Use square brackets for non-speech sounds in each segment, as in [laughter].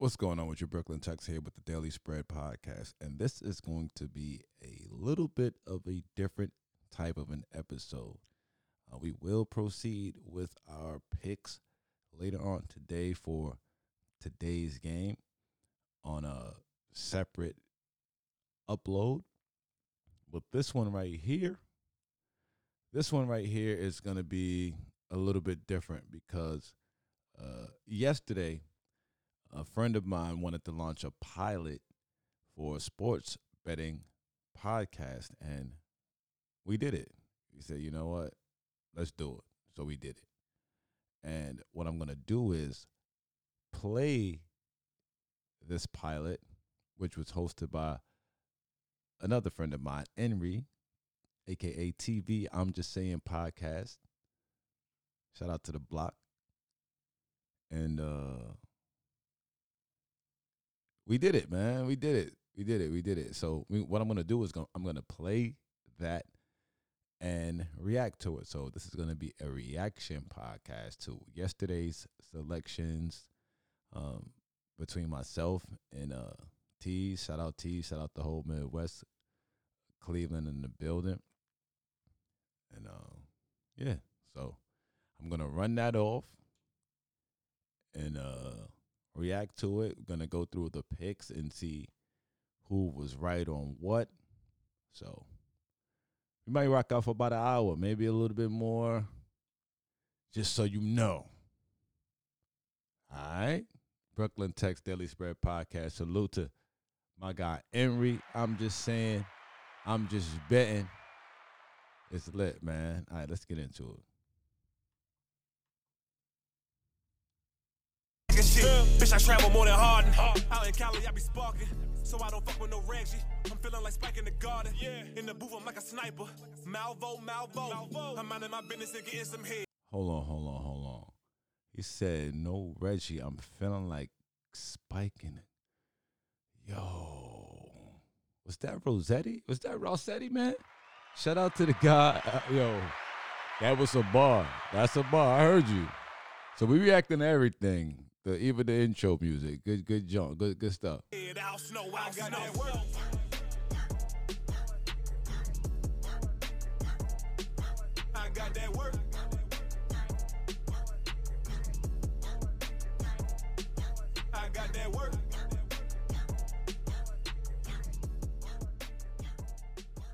What's going on with your Brooklyn Tex here with the Daily Spread podcast? And this is going to be a little bit of a different type of an episode. Uh, we will proceed with our picks later on today for today's game on a separate upload. But this one right here, this one right here is going to be a little bit different because uh, yesterday a friend of mine wanted to launch a pilot for a sports betting podcast and we did it. We said, you know what? Let's do it. So we did it. And what I'm going to do is play this pilot, which was hosted by another friend of mine, En'ri, aka TV. I'm just saying podcast. Shout out to the block. And uh we did it, man. We did it. We did it. We did it. So we, what I'm gonna do is gonna, I'm gonna play that and react to it. So this is gonna be a reaction podcast to yesterday's selections um, between myself and uh, T. Shout out T. Shout out the whole Midwest, Cleveland in the building. And uh, yeah, so I'm gonna run that off and uh react to it. We're gonna go through the picks and see who was right on what. So we might rock out for about an hour, maybe a little bit more, just so you know. All right. Brooklyn Tex Daily Spread Podcast. Salute to my guy En'ri. I'm just saying, I'm just betting. It's lit, man. All right, let's get into it. Shit. Bitch, I travel more than Harden. Out in Cali, I be sparking. So I don't fuck with no Reggie. I'm feeling like Spike in the garden. In the booth, I'm like a sniper. Malvo, Malvo. I'm minding my business and getting some head. Hold on, hold on, hold on. He said, no Reggie. I'm feeling like spiking it. Yo. Was that Rossetti? Was that Rossetti, man? Shout out to the guy. Uh, [laughs] yo, that was a bar. That's a bar. I heard you. So we reacting to everything. The even the intro music. Good, good jump. Good, good stuff.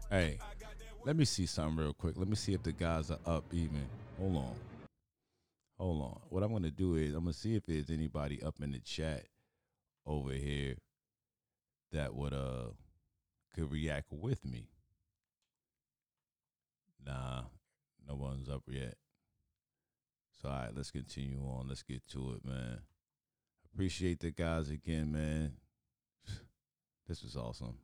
Hey, let me see something real quick. Let me see if the guys are up even. Hold on. Hold on. What I'm gonna do is I'm gonna see if there's anybody up in the chat over here that would uh could react with me. Nah, no one's up yet. So all right, let's continue on. Let's get to it, man. Appreciate the guys again, man. [sighs] This was awesome.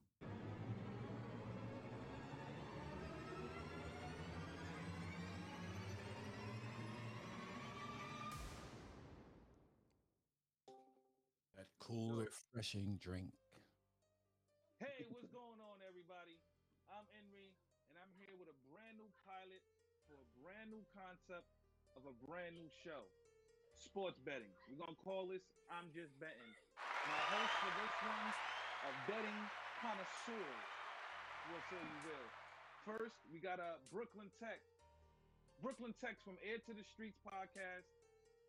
Cool, refreshing drink. Hey, what's going on, everybody? I'm En'ri, and I'm here with a brand new pilot for a brand new concept of a brand new show sports betting. We're going to call this I'm Just Betting. My host for this one are betting connoisseurs, will say you will. First, we got a Brooklyn Tex. Brooklyn Tex's from Air to the Streets podcast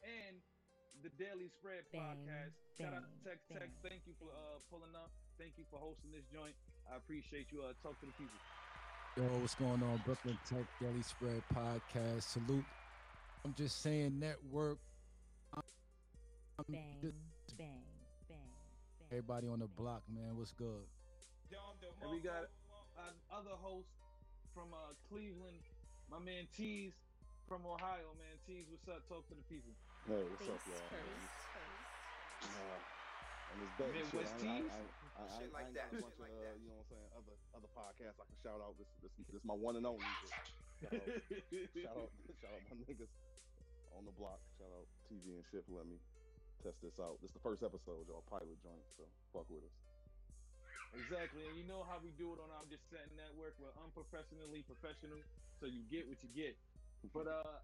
and the Daily Spread Bang, podcast. Shout out to bang, Tech Tech. bang. Thank you for uh, pulling up. Thank you for hosting this joint. I appreciate you. Uh, talk to the people. Yo, what's going on? Brooklyn Tex Daily Spread Podcast. Salute. I'm just saying network. I'm Bang, just- bang, bang, bang. everybody on the block, man. What's good? And we got uh, other host from uh, Cleveland, my man Tees from Ohio. Man, Tees, what's up? Talk to the people. Hey, what's Face up, y'all? first, first. Uh, and it's betting shit. Midwest I, I. I, I, I, Shit I like ain't that, got a shit bunch like of, uh, that. you know what I'm saying, other other podcasts I can shout out. This this this my one and only. Shout out, [laughs] shout out, shout out my niggas on the block. Shout out TV and shit for letting me test this out. This is the first episode, y'all. Pilot joint, so fuck with us. Exactly, and you know how we do it on I'm Just Setting Network. We're unprofessionally professional, so you get what you get. But uh,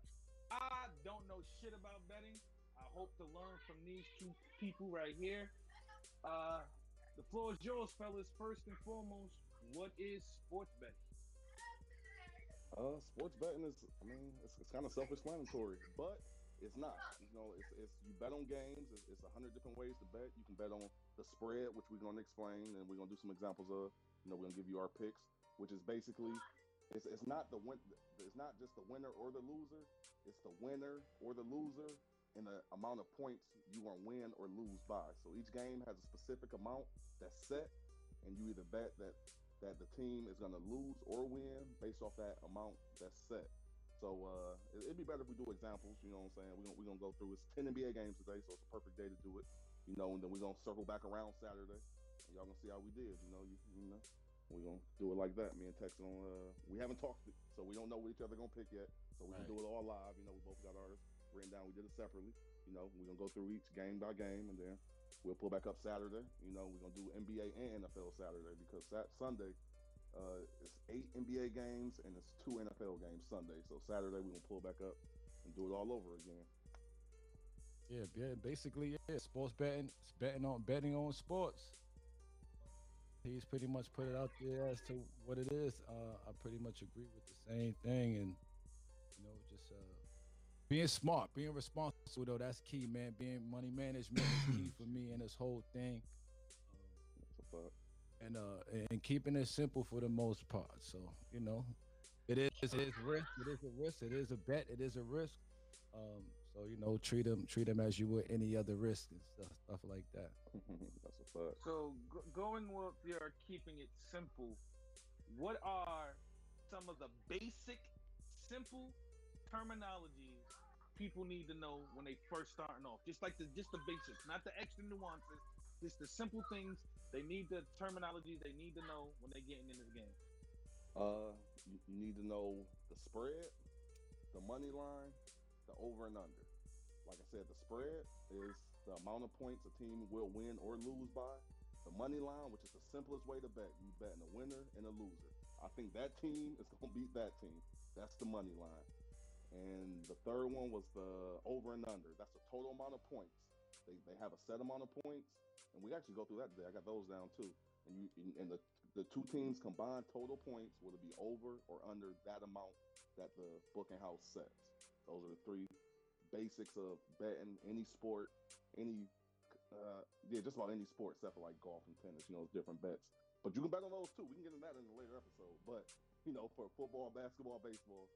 I don't know shit about betting. I hope to learn from these two people right here. Uh, the floor is yours, fellas. First and foremost, what is sports betting? Uh, sports betting is, I mean, it's, it's kind of self-explanatory, but it's not. You know, it's, it's you bet on games. It's, it's a hundred different ways to bet. You can bet on the spread, which we're gonna explain, and we're gonna do some examples of. You know, we're gonna give you our picks, which is basically, it's, it's not the win. It's not just the winner or the loser. It's the winner or the loser and the amount of points you want to win or lose by. So each game has a specific amount that's set, and you either bet that that the team is going to lose or win based off that amount that's set. So uh, it, would be better if we do examples. You know what I'm saying? We're gonna, we're gonna go through. It's 10 NBA games today, so it's a perfect day to do it. You know, and then we're gonna circle back around Saturday, and y'all gonna see how we did. You know, you, you know, we're gonna do it like that. Me and Tex on. Uh, we haven't talked, so we don't know what each other gonna pick yet. So we Right. can do it all live. You know, we both got ours written down. We did it separately. You know, we're gonna go through each game by game, and then we'll pull back up Saturday. You know, we're gonna do NBA and NFL Saturday because that Sunday uh, it's eight NBA games and it's two NFL games Sunday. So Saturday we're gonna pull back up and do it all over again. Yeah, yeah, basically, yeah, sports betting, betting on betting on sports. He's pretty much put it out there as to what it is. Uh, I pretty much agree with the same thing, and you know, just uh, being smart, being responsible, though that's key, man. Being money management is key for me in this whole thing, and uh, and keeping it simple for the most part. So you know, it is it is risk, it is a risk, it is a bet, it is a risk. Um, so you know, treat them treat them as you would any other risk and stuff stuff like that. That's fact. So go- going with your keeping it simple, what are some of the basic, simple terminologies people need to know when they first starting off? Just like the just the basics, not the extra nuances. Just the simple things they need the terminology they need to know when they're getting in this game. Uh, you, you need to know the spread, the money line, the over and under. Like I said, the spread is the amount of points a team will win or lose by. The money line, which is the simplest way to bet, you betting a winner and a loser. I think that team is gonna beat that team. That's the money line. And the third one was the over and under. That's the total amount of points. They, they have a set amount of points, and we actually go through that today. I got those down too. And you and the the two teams combined total points will it be over or under that amount that the booking house sets. Those are the three basics of betting any sport, any uh yeah, just about any sport except for like golf and tennis, you know, it's different bets. But you can bet on those too. We can get into that in a later episode. But you know, for football, basketball, baseball,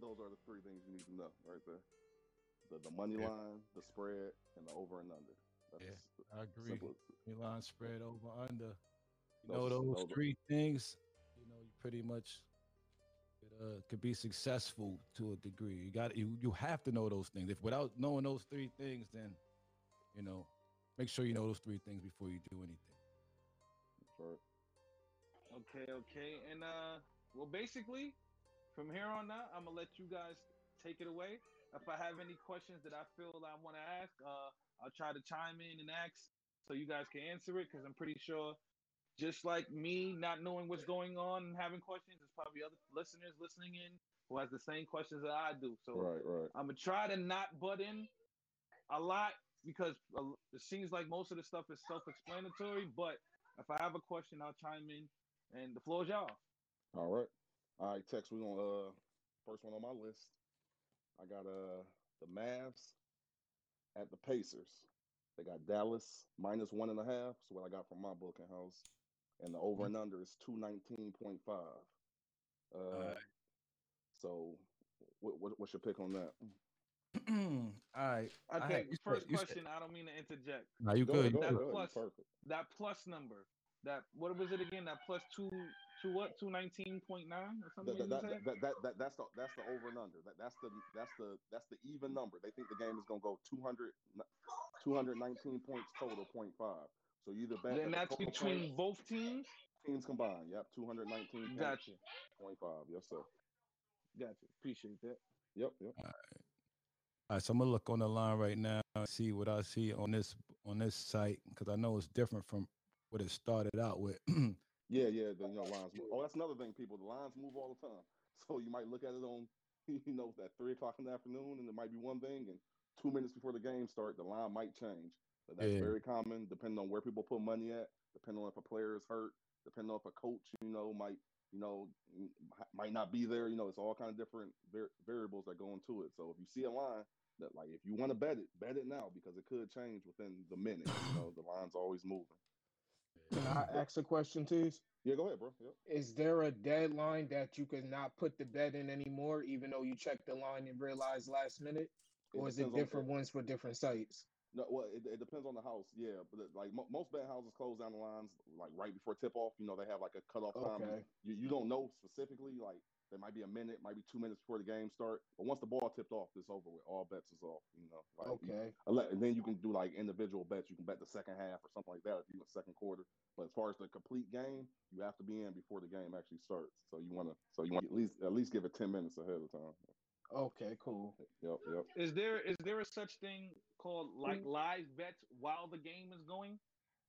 those are the three things you need to know right there. The the money Yeah. line, the spread, and the over and under. That's Yeah, I agree. simplest. Line spread over under. You Those- know those those are- three things. You know you pretty much could, uh, could be successful to a degree. You got you you have to know those things. If without knowing those three things, then you know make sure you know those three things before you do anything. Sure. Okay, okay. And uh well basically from here on out, I'm gonna let you guys take it away. If I have any questions that I feel I want to ask, uh I'll try to chime in and ask so you guys can answer it because I'm pretty sure just like me not knowing what's going on and having questions, there's probably other listeners listening in who has the same questions that I do. So Right, right. I'm gonna try to not butt in a lot because uh, it seems like most of the stuff is self-explanatory. But if I have a question, I'll chime in, and the floor is y'all. All right. All right, Tex, we're gonna uh first one on my list. I got uh the Mavs at the Pacers. They got Dallas minus one and a half. So what I got from my booking house. And the over and under is two nineteen point five. Uh Alright. so what, what what's your pick on that? [clears throat] All right. I Okay, had- first you said- question. I don't mean to interject. Now you good. ahead, you go That go plus- Perfect. That plus number. That what was it again? That plus two two what? Two nineteen point nine or something? That, you that, said? that, that, that, that's the that's the over and under. That, that's the that's the that's the even number. They think the game is gonna go 200, 219 points total, point five. So you either bet Then that the that's between points- both teams. teams combined. Yep, two hundred nineteen Gotcha. point five. Yes, sir. Gotcha. Appreciate that. Yep, yep. All right, so I'm gonna look on the line right now, and see what I see on this on this site because I know it's different from what it started out with. [clears throat] Yeah, yeah. The you know lines. Move. Oh, that's another thing, people. The lines move all the time. So you might look at it on, [laughs] you know, at three o'clock in the afternoon, and it might be one thing, and two minutes before the game start, the line might change. But that's Yeah. very common, depending on where people put money at, depending on if a player is hurt, depending on if a coach, you know, might, you know, might not be there. You know, it's all kind of different var- variables that go into it. So if you see a line that, like, if you want to bet it, bet it now because it could change within the minute. You know, the line's always moving. Can I ask a question, Tees? Yeah, go ahead, bro. Yep. Is there a deadline that you could not put the bet in anymore, even though you checked the line and realized last minute? Or is it depends on- different ones for different sites? No, well, it, it depends on the house. Yeah, but like mo- most bet houses close down the lines like right before tip off. You know, they have like a cutoff time. Okay. You you don't know specifically. Like there might be a minute, might be two minutes before the game start. But once the ball tipped off, it's over with. All bets is off. You know. Like, you- Okay. Unless, and then you can do like individual bets. You can bet the second half or something like that if you want second quarter. But as far as the complete game, you have to be in before the game actually starts. So you want to, so you want at least at least give it ten minutes ahead of time. Okay, cool. Yep, yep. Is there is there a such thing called like live bets while the game is going?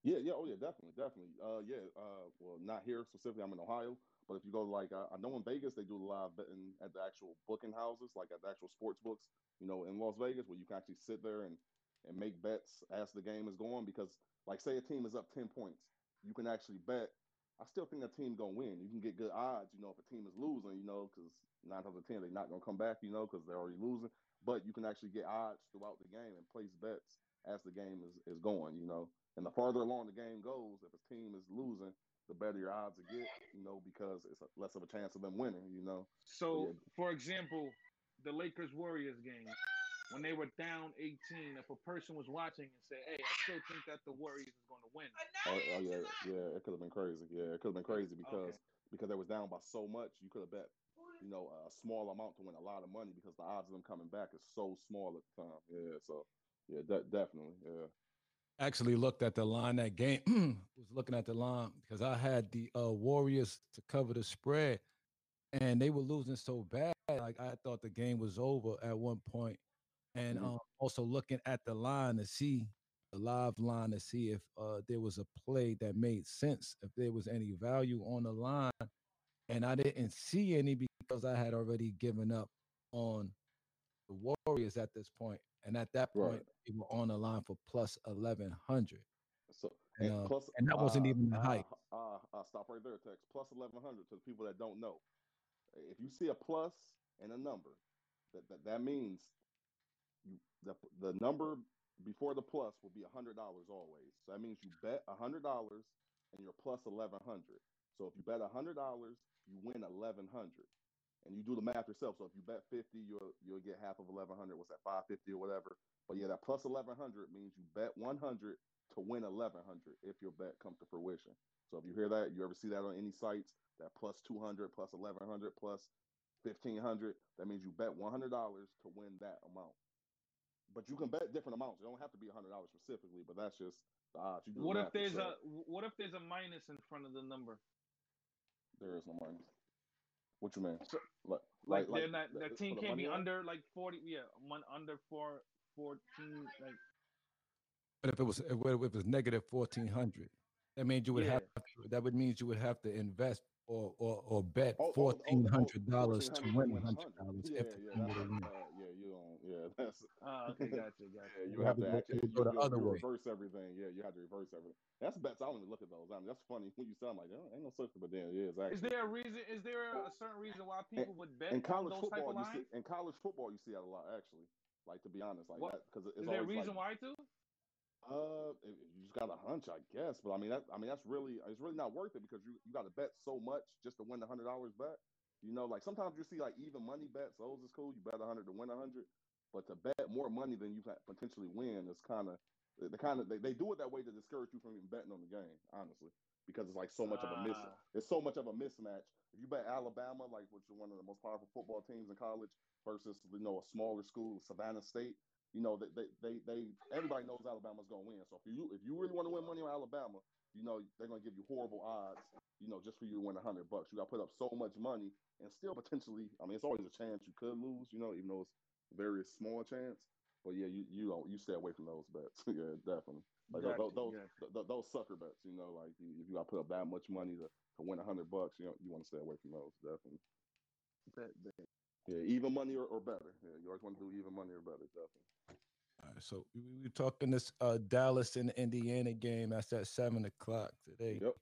Yeah, yeah, oh yeah, definitely, definitely. Uh, yeah, uh, well, not here specifically. I'm in Ohio, but if you go like uh, I know in Vegas they do live betting at the actual booking houses, like at the actual sports books. You know, in Las Vegas, where you can actually sit there and and make bets as the game is going. Because like, say a team is up ten points, you can actually bet. I still think that team gonna win. You can get good odds, you know, if a team is losing, you know, because nine times out of ten they're not gonna come back, you know, because they're already losing. But you can actually get odds throughout the game and place bets as the game is, is going, you know. And the farther along the game goes, if a team is losing, the better your odds get, you know, because it's less of a chance of them winning, you know. So, Yeah. for example, the Lakers Warriors game, when they were down 18, if a person was watching and said, "Hey, I still think that the Warriors is going to win," Oh, oh yeah, yeah, it could have been crazy. Yeah, it could have been crazy because because they was down by so much, you could have bet, you know, a small amount to win a lot of money because the odds of them coming back is so small at the time. Yeah, so yeah, de- definitely, yeah. actually looked at the line that game [clears throat] was looking at the line because I had the uh, Warriors to cover the spread and they were losing so bad like I thought the game was over at one point. and Mhm. um, also looking at the line to see the live line to see if uh, there was a play that made sense if there was any value on the line and I didn't see any because I had already given up on the Warriors at this point and at that Right. point they were on the line for plus 1100 So And, uh, plus, and that wasn't even the uh, hype. Uh, uh, stop right there, Tex plus eleven hundred to the people that don't know. If you see a plus and a number, that that, that means you the the number before the plus will be a hundred dollars always. So that means you bet a hundred dollars and you're plus eleven hundred. So if you bet a hundred dollars, you win eleven hundred. And you do the math yourself. So if you bet fifty, you'll you'll get half of eleven hundred. What's that, five fifty or whatever? But yeah, that plus eleven hundred means you bet one hundred to win 1100 if your bet comes to fruition. So if you hear that, you ever see that on any sites, that plus 200, plus 1100, plus 1500, that means you bet $100 to win that amount. But you can bet different amounts. It don't have to be $100 specifically, but that's just the odds. You do the What if there's yourself. a what if there's a minus in front of the number? There is no minus. What you mean? So- like, Like, like, they're not, the team can't money be line? under like 40. Yeah, one under four, 14. Like But if it was if it was negative fourteen hundred, that means you would Yeah. have to, that would means you would have to invest or or, or bet Oh, oh, oh, oh fourteen hundred dollars to $1,400 win win one hundred dollars Yeah, if the yeah, team that's, were to win. Yeah, you don't. Yeah, that's uh, okay, gotcha, gotcha. Yeah, you You have have to to actually you you, go the other way. reverse everything. Yeah, you have to reverse everything. That's bets. I don't even look at those. I mean, that's funny when you sound like, oh, ain't no such thing, but then it is Is there a reason? Is there a certain reason why people would bet in college those type football, of you see, in college football, you see that a lot actually. Like to be honest, like What- that because it's Is there a reason like, why too? Uh, it- you just got a hunch, I guess. But I mean, that I mean, that's really it's really not worth it because you you got to bet so much just to win the hundred dollars bet. You know, like sometimes you see like even money bets. Those is cool. You bet a hundred to win a hundred, but to bet more money than you potentially win is kind of the kind of they, they do it that way to discourage you from even betting on the game. Honestly, because it's like so much of a miss. It's so much of a mismatch. If you bet Alabama, like which is one of the most powerful football teams in college, versus you know a smaller school, Savannah State, you know, they, they, they, they everybody knows Alabama's gonna win. So if you if you really want to win money on Alabama, you know they're gonna give you horrible odds, you know, just for you to win a hundred bucks. You got to put up so much money and still potentially. I mean, it's always a chance you could lose, you know, even though it's very small chance. But yeah, you you don't you stay away from those bets. [laughs] yeah, definitely. Like Gotcha, those those, gotcha. th- th- those sucker bets, you know, like if you got to put up that much money to, to win a hundred bucks, you know, you want to stay away from those. Definitely. Bet, bet. Yeah, even money or, or better. Yeah, you always want to do even money or better. Definitely. All right, so we, we talking this uh, Dallas and Indiana game. That's at seven o'clock today. Yep.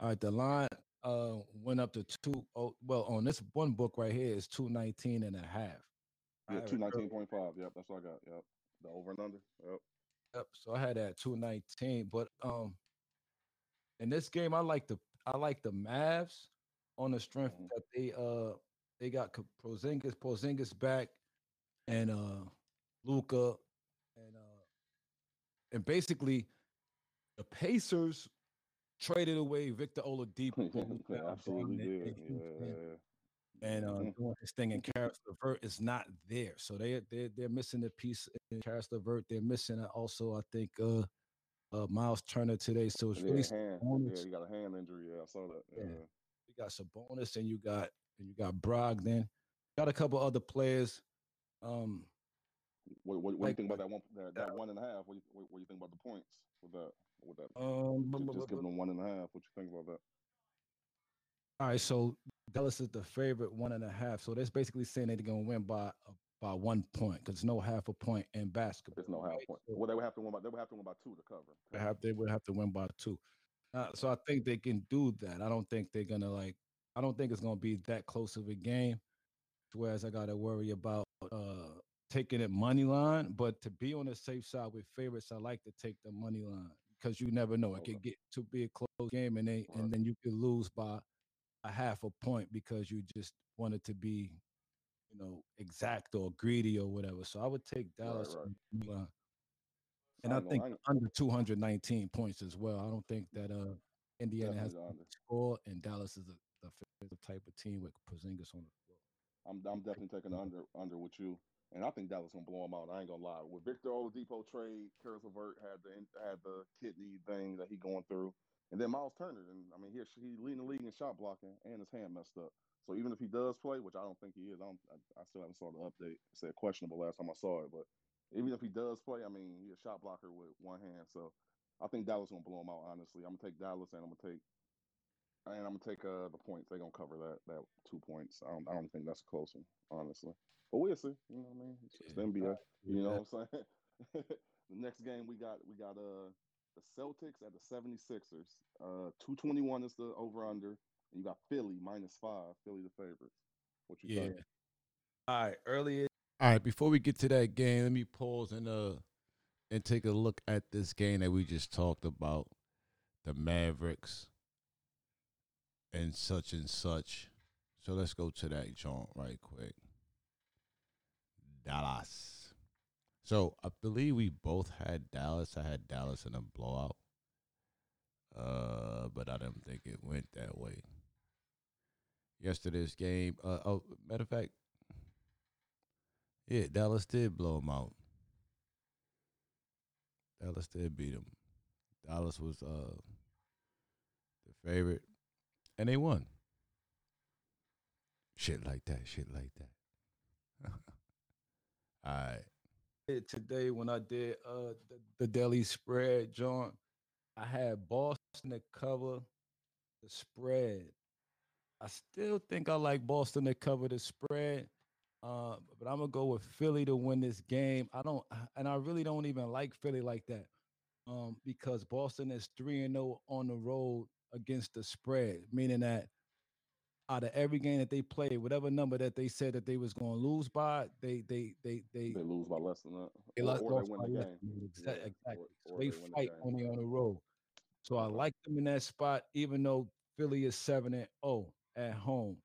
All right, the line uh went up to two. Oh, well, on this one book right here is two nineteen and a half. Yeah, two nineteen point five. Yep, that's what I got. Yep, the over and under. Yep. Yep. So I had that two nineteen, but um, in this game, I like the I like the Mavs on the strength Mhm. that they uh they got Porzingis Porzingis back and uh Luka and uh and basically the Pacers traded away Victor [laughs] Oladipo, [laughs] now absolutely did. Yeah, yeah, and uh, Mhm. doing his thing. And Caris LeVert is not there, so they they they're missing a piece in Caris LeVert. They're missing uh, also, I think, uh, uh Miles Turner today. So it's yeah. really. Sabonis. Yeah, he got a hand injury. Yeah, I saw that. Yeah. Yeah. You got Sabonis and you got and you got Brogdon. Got a couple other players. Um, What, what, what do you think about that one? That, that one and a half. What do you, what, what do you think about the points with that? With that, um, just, bu- just giving them one and a half. What you think about that? All right. So Dallas is the favorite, one and a half. So that's basically saying they're gonna win by by one point because no half a point in basketball. There's no half right? point. Well, they would have to win by. They would have to win by two to cover. they have they would have to win by two. Uh, so I think they can do that. I don't think they're gonna like. I don't think it's gonna be that close of a game. Whereas I gotta worry about uh taking it money line. But to be on the safe side with favorites, I like to take the money line because you never know. It Okay. could get to be a close game, and they Right. and then you could lose by a half a point because you just wanted to be, you know, exact or greedy or whatever. So I would take Dallas right. money. I And I, think under 219 points as well. I don't think that uh Indiana has a score, and Dallas is a, the type of team with Porzingis on the floor. I'm I'm definitely taking the under under with you, and I think Dallas gonna blow them out. I ain't gonna lie. With Victor Oladipo trade, Caris LeVert had the had the kidney thing that he going through, and then Miles Turner, and I mean he he leading the league in shot blocking, and his hand messed up. So even if he does play, which I don't think he is, I. I, I still haven't saw the update. It said questionable last time I saw it, but even if he does play, I mean he's a shot blocker with one hand. So I think Dallas gonna blow him out. Honestly, I'm gonna take Dallas, and I'm gonna take. And I'm gonna take uh, the points. They're gonna cover that that two points. I don't I don't think that's a close one, honestly. But we'll see. You know what I mean? It's, it's the NBA. You know what I'm saying? [laughs] the next game we got we got uh the Celtics at the 76ers. Uh 221 is the over under. And you got Philly minus five. Philly the favorites. What you Yeah. think? All right, earlier. All right, before we get to that game, let me pause and uh and take a look at this game that we just talked about, the Mavericks and such and such. So let's go to that joint right quick. Dallas. So I believe we both had Dallas. I had Dallas in a blowout. Uh, but I didn't think it went that way. Yesterday's game. Uh, oh, matter of fact, yeah, Dallas did blow them out. Dallas did beat them. Dallas was uh the favorite, and they won. Shit like that. Shit like that. [laughs] All right. Today, when I did uh the, the daily spread, John, I had Boston to cover the spread. I still think I like Boston to cover the spread. Uh, but I'm gonna go with Philly to win this game. I don't, and I really don't even like Philly like that, um, because Boston is three and zero on the road against the spread, meaning that out of every game that they play, whatever number that they said that they was going to lose by, they they they they They lose by less than that. they or, lost, or lost they win the game. than that. Yeah, exactly. or- so they, they win the fight game. when they on the road. So I like them in that spot, even though Philly is seven and zero at home.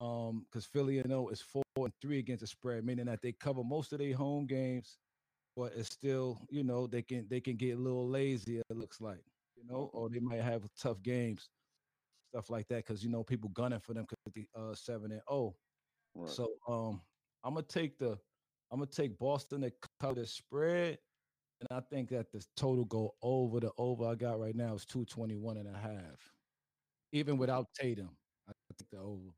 Um, because Philly and zero is four and three against the spread, meaning that they cover most of their home games, but it's still, you know, they can they can get a little lazy. It looks like, you know, or they might have tough games, stuff like that. Because you know people gunning for them because the uh seven and zero. Right. So um, I'm gonna take the I'm gonna take Boston to cover the spread, and I think that the total go over the over I got right now is 221 and a half. Even without Tatum, I think the over.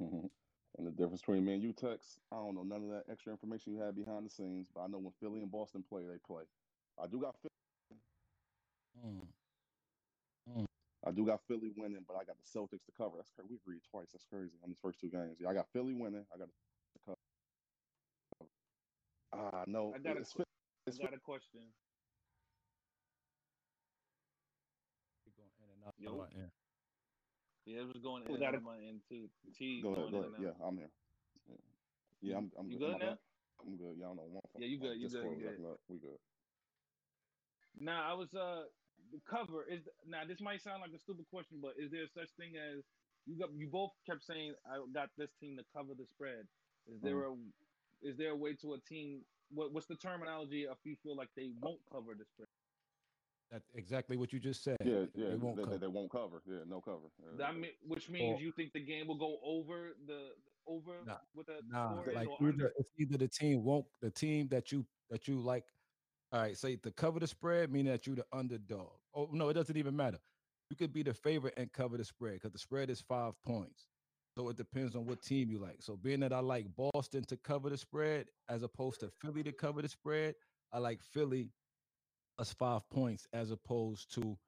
Mhm. And the difference between me and you, Tex, I don't know none of that extra information you had behind the scenes, but I know when Philly and Boston play, they play. I do got Philly, Mm. I do got Philly winning, but I got the Celtics to cover. That's crazy. We agreed twice. That's crazy on these first two games. Yeah, I got Philly winning. I got the cover. Ah, no, I got a it's que- It's got a question. You're going in and out Yo. of my ear. Yeah, it was going in and out a- of my end too. T Go ahead, go ahead. Yeah, I'm here. Yeah, yeah I'm. I'm You good. good I now? back? I'm good. Yeah, I don't know. One phone- Yeah, you good, you good, you good. We good. Now I was uh the cover is now this might sound like a stupid question, but is there such thing as you got you both kept saying I got this team to cover the spread. Is there Mm-hmm. a is there a way to a team what what's the terminology if you feel like they won't cover the spread? That's exactly what you just said. Yeah, yeah. They won't they, cover. they won't cover. Yeah, no cover. Yeah, That mean, which means Or- you think the game will go over the over Nah, with the Nah, like either it's either the team won't the team that you that you like. All right, say to cover the spread, meaning that you're the underdog. Oh no, it doesn't even matter. You could be the favorite and cover the spread because the spread is five points. So it depends on what team you like. So being that I like Boston to cover the spread as opposed to Philly to cover the spread, I like Philly plus five points as opposed to.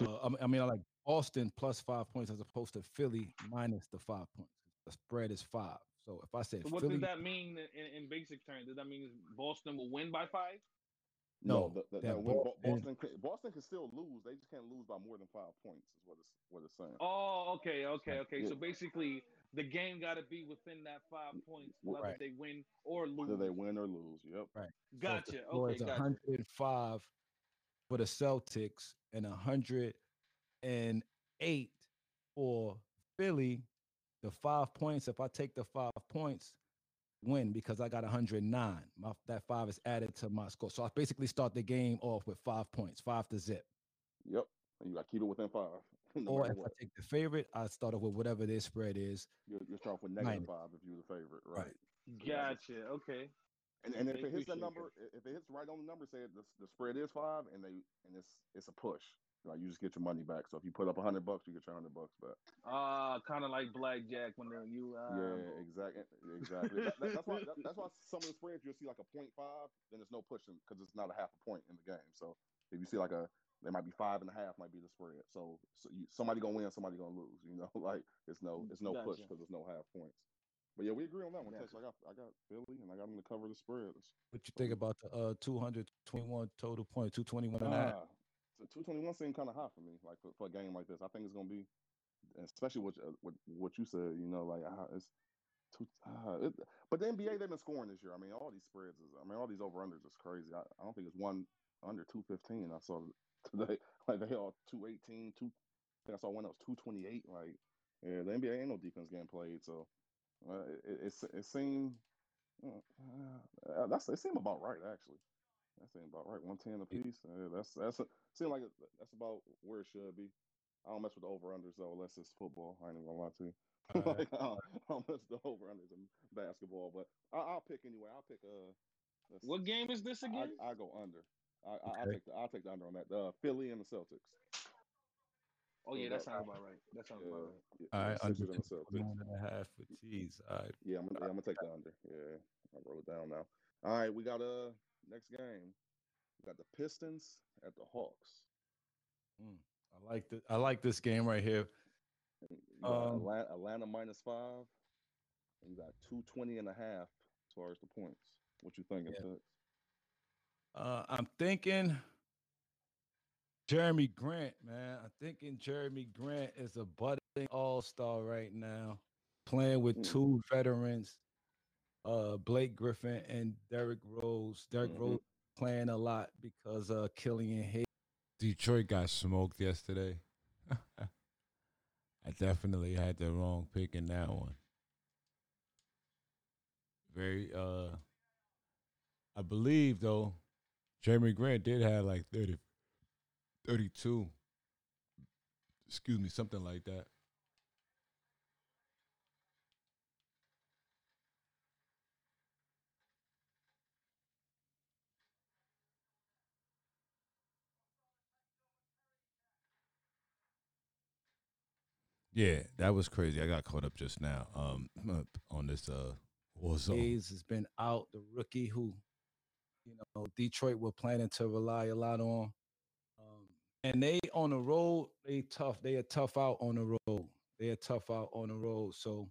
Uh, I mean- I mean, I like Boston plus five points as opposed to Philly minus the five points. The spread is five. So if I said So what Philly, does that mean in, in basic terms? Does that mean Boston will win by five? No, No, the, the, that Bo- Boston- Boston can, Boston can still lose. They just can't lose by more than five points. Is what it's what it's saying. Oh, okay, okay, okay. Yeah. So basically, the game got to be within that five points, whether Right. they win or lose. Whether they win or lose. Yep. So the Gotcha. score Okay, is gotcha. 105 for the Celtics and 108 for Philly. The five points, if I take the five points, win because I got 109. My, that five is added to my score. So I basically start the game off with five points, five to zip. Yep. And you got to keep it within five. [laughs] no or if what. I take the favorite, I start off with whatever their spread is. You're, you're starting with negative Minus. five if you're the favorite, right? Right. Gotcha. Okay. And, and if it hits that number, i- if it hits right on the number, say the, the spread is five, and they and it's it's a push. Like you just get your money back. So if you put up a hundred bucks, you get your hundred bucks back. Uh kind of like blackjack when they're you. Uh, yeah, exactly, exactly. That- that- that's why that- that's why some of the spreads you'll see like a point five, then there's no pushing because it's not a half a point in the game. So if you see like a there might be five and a half might be the spread. So, so you, somebody gonna win, somebody gonna lose. You know, [laughs] like it's no it's no push because there's no half points. But yeah, we agree on that one. Gotcha. I got I got Philly and I got them to cover the spreads. What you think about the uh 221 total point, 221 and a half? Ah, so 221 seemed kind of high for me, like for, for a game like this. I think it's gonna be, especially what uh, what, what you said. You know, like ah, it's too. ah, it, but the NBA they've been scoring this year. I mean, all these spreads is. I mean, all these over unders is crazy. I, I don't think it's one under 215. I saw today. [laughs] Like they all 218, two. I think I saw one that was 228. Like, yeah, the NBA ain't no defense getting played. So, uh, it, it it seemed. Uh, that's it seemed about right actually. That seemed about right. One ten a piece. Yeah, that's that's a, seemed like it, that's about where it should be. I don't mess with the over unders though, unless it's football. I ain't even gonna lie to you. [laughs] Alright. like, I, don't, I don't mess with the over unders in basketball, but I, I'll pick anyway. I'll pick uh. What game is this again? I go under. I, I I'll take the I'll take the under on that. Uh, Philly and the Celtics. oh yeah, that- that sounds about right. That sounds Yeah, about right. yeah, All yeah, right, under Sixers and the Celtics. 221 and a half for T's. All right. Yeah, I'm gonna, yeah, I'm gonna take the under. Yeah, I wrote it down now. All right, we got uh next game. We got the Pistons at the Hawks. I like the I like this game right here. Um, Atlanta, Atlanta minus five. And you got 220 and a half as far as the points. What you thinking, Yeah. Uh, I'm thinking Jerami Grant, man. I'm thinking Jerami Grant is a budding all star right now, playing with Mm. two veterans, uh, Blake Griffin and Derrick Rose. Derrick Mhm. Rose playing a lot because uh, Killian Hayes. Detroit got smoked yesterday. [laughs] I definitely had the wrong pick in that one. Very uh I believe though Jerami Grant did have like 30 32 excuse me something like that. Yeah, that was crazy. I got caught up just now um [clears throat] on this uh Warzone. Hayes has been out, the rookie who, you know, Detroit were planning to rely a lot on. Um, and they on the road, they tough. They are tough out on the road. They are tough out on the road. So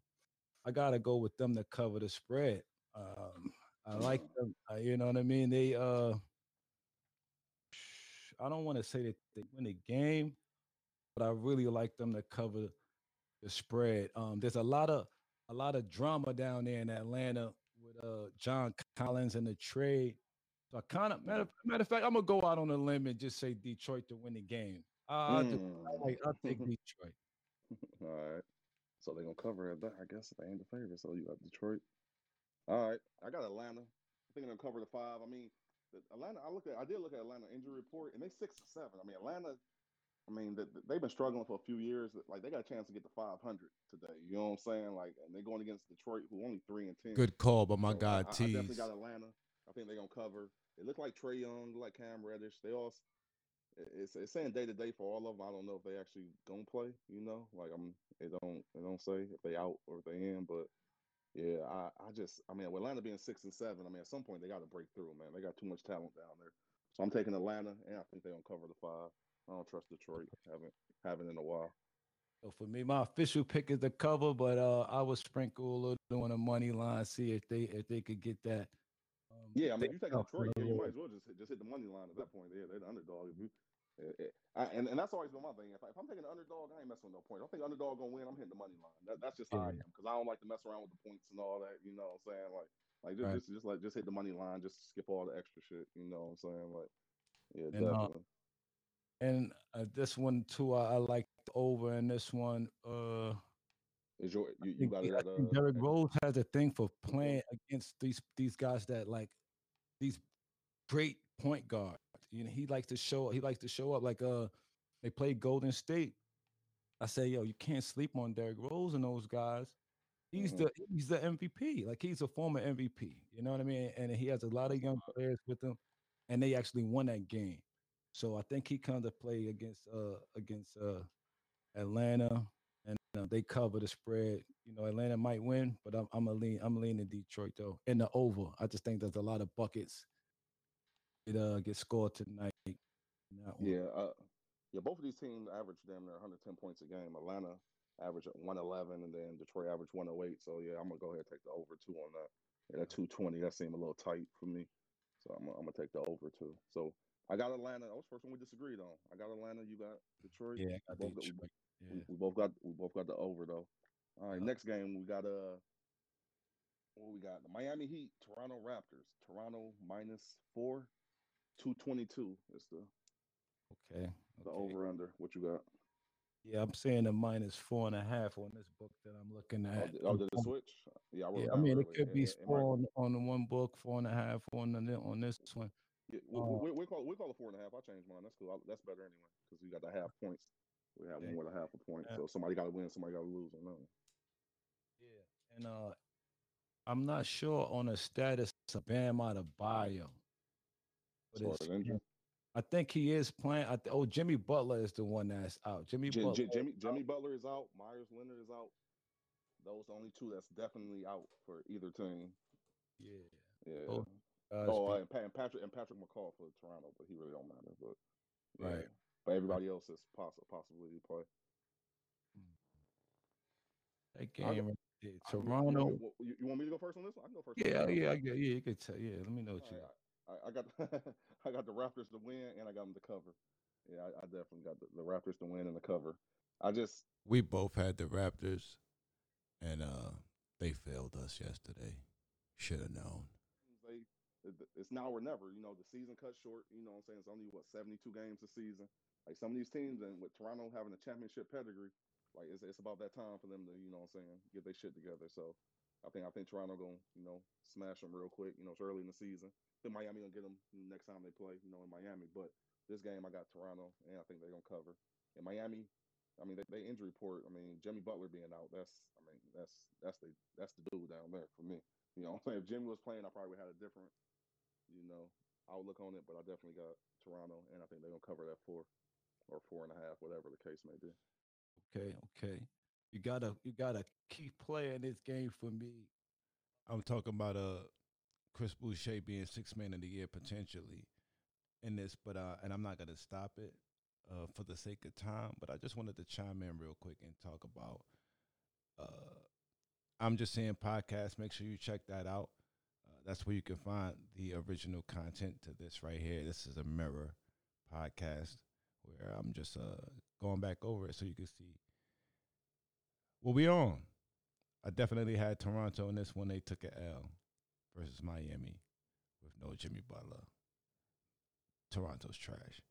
I gotta go with them to cover the spread. Um, I like [sighs] them. Uh, you know what I mean? They uh I don't want to say that they win the game, but I really like them to cover the spread. Um, there's a lot of a lot of drama down there in Atlanta with uh John Collins and the trade. So I kind of matter, matter of fact, I'm gonna go out on a limb and just say Detroit to win the game. Just- Mm. like, I'll [laughs] take Detroit. All right. So they're gonna cover it, but I guess they ain't the favorite. So you got Detroit. All right. I got Atlanta. I think they're gonna cover the five. I mean, Atlanta. I look at. I did look at Atlanta injury report, and they six and seven. I mean, Atlanta. I mean, th- th- they've been struggling for a few years. Like they got a chance to get to 500 today. You know what I'm saying? Like, and they're going against Detroit, who only three and ten. Good call but my So guy I, I, definitely got Atlanta. I think they're gonna cover. It looked like Trae Young, like Cam Reddish. They all. It's, it's saying day to day for all of them. I don't know if they actually gonna play. You know, like I'm. It don't. It don't say if they out or if they in. But yeah, I. I just. I mean, with Atlanta being six and seven. I mean, at some point they got to break through, man. They got too much talent down there. So I'm taking Atlanta, and I think they're gonna cover the five. I don't trust Detroit. Haven't haven't in a while. So for me, my official pick is the cover, but uh, I would sprinkle a little on the money line, see if they if they could get that. Um, Yeah, I mean, if you take Detroit, yeah, you might as well just hit, just hit the money line at that point. Yeah, they're the underdog. If you, eh, eh, I, and and that's always been my thing. If, I, I'm taking the underdog, I ain't messing with no point. If I think underdog gonna win, I'm hitting the money line. That, that's just how I am because I don't like to mess around with the points and all that. You know what I'm saying? Like, like just Right. just, just like just hit the money line. Just skip all the extra shit. You know what I'm saying? Like, yeah, And, uh, definitely. And uh, this one too, I, I like the over And this one. Uh, Is your you, you got it I think uh, Derrick Rose has a thing for playing against these these guys that like these great point guards. You know, he likes to show he likes to show up. Like uh, they play Golden State. I say, yo, you can't sleep on Derrick Rose and those guys. He's Mhm. the he's the MVP. Like he's a former MVP. You know what I mean? And he has a lot of young players with him, and they actually won that game. So I think he comes to play against uh against uh Atlanta, and uh, they cover the spread. You know, Atlanta might win, but I'm I'm a lean I'm leaning Detroit though in the over. I just think there's a lot of buckets. It uh get scored tonight. that. Yeah, uh, yeah. Both of these teams average damn near 110 points a game. Atlanta average at 111, and then Detroit average 108. So yeah, I'm gonna go ahead and take the over two on that. Yeah, that 220 that seemed a little tight for me, so I'm, I'm gonna take the over two. So I got Atlanta. That was the first one we disagreed on. I got Atlanta. You got Detroit. Yeah, I got both got- we- Detroit. Yeah. we both got we both got the over though. All right, Uh, next game we got uh what we got? The Miami Heat, Toronto Raptors. Toronto minus four, two twenty two is the Okay. the okay. over under. What you got? Yeah, I'm saying a minus four and a half on this book that I'm looking Oh, at. oh, did it switch? Yeah, I Yeah, I mean, it could be four on, on the one book, four and a half on the on this one. Yeah, we, Uh, we, we call we call it four and a half. I changed mine. That's cool. I, that's better anyway because we got the half points. We have Yeah. more than half a point. Yeah. So somebody got to win. Somebody got to lose. on that one. Yeah, and uh, I'm not sure on the status of Bam Adebayo. As But far it's, as I think he is playing. I th- oh, Jimmy Butler is the one that's out. Jimmy J- Butler. J- Jimmy Jimmy Butler is out. Meyers Leonard is out. Those the only two that's definitely out for either team. Yeah. Yeah. Oh, guys Oh, be- and, Patrick and Patrick McCaw for Toronto, but he really don't matter. But yeah. Right. But everybody else is poss- possibility to play. that game. right there, I- you- Toronto. You, you, you want me to go first on this one? I can go first. on Yeah, this yeah, I get, yeah. You could tell. Yeah, let me know what you. All right, I, I got [laughs] I got the Raptors to win and I got them to cover. Yeah, I, I definitely got the, the Raptors to win and the cover. I just We both had the Raptors, and uh, they failed us yesterday. Should have known. It's now or never. You know, the season cut short. You know what I'm saying? It's only what 72 games a season. Like some of these teams, and with Toronto having a championship pedigree, like it's, it's about that time for them to you know what I'm saying get their shit together. So I think I think Toronto gonna you know smash them real quick. You know, it's early in the season. I think Miami gonna get them next time they play. You know, in Miami, but this game I got Toronto, and I think they're gonna cover. In Miami, I mean, they, they injury report. I mean, Jimmy Butler being out. That's I mean, that's that's the that's the dude down there for me. You know, if Jimmy was playing, I probably had a different, you know, outlook on it. But I definitely got Toronto, and I think they're gonna cover that four or four and a half, whatever the case may be. Okay, okay. You got to you got to keep playing this game for me. I'm talking about uh Chris Boucher being six man of the year potentially in this, but uh, and I'm not gonna stop it uh for the sake of time, but I just wanted to chime in real quick and talk about uh I'm just saying podcast. Make sure you check that out. That's where you can find the original content to this right here. This is a mirror podcast where I'm just uh going back over it so you can see what we on. I definitely had Toronto in this one. They took an L versus Miami with no Jimmy Butler. Toronto's trash.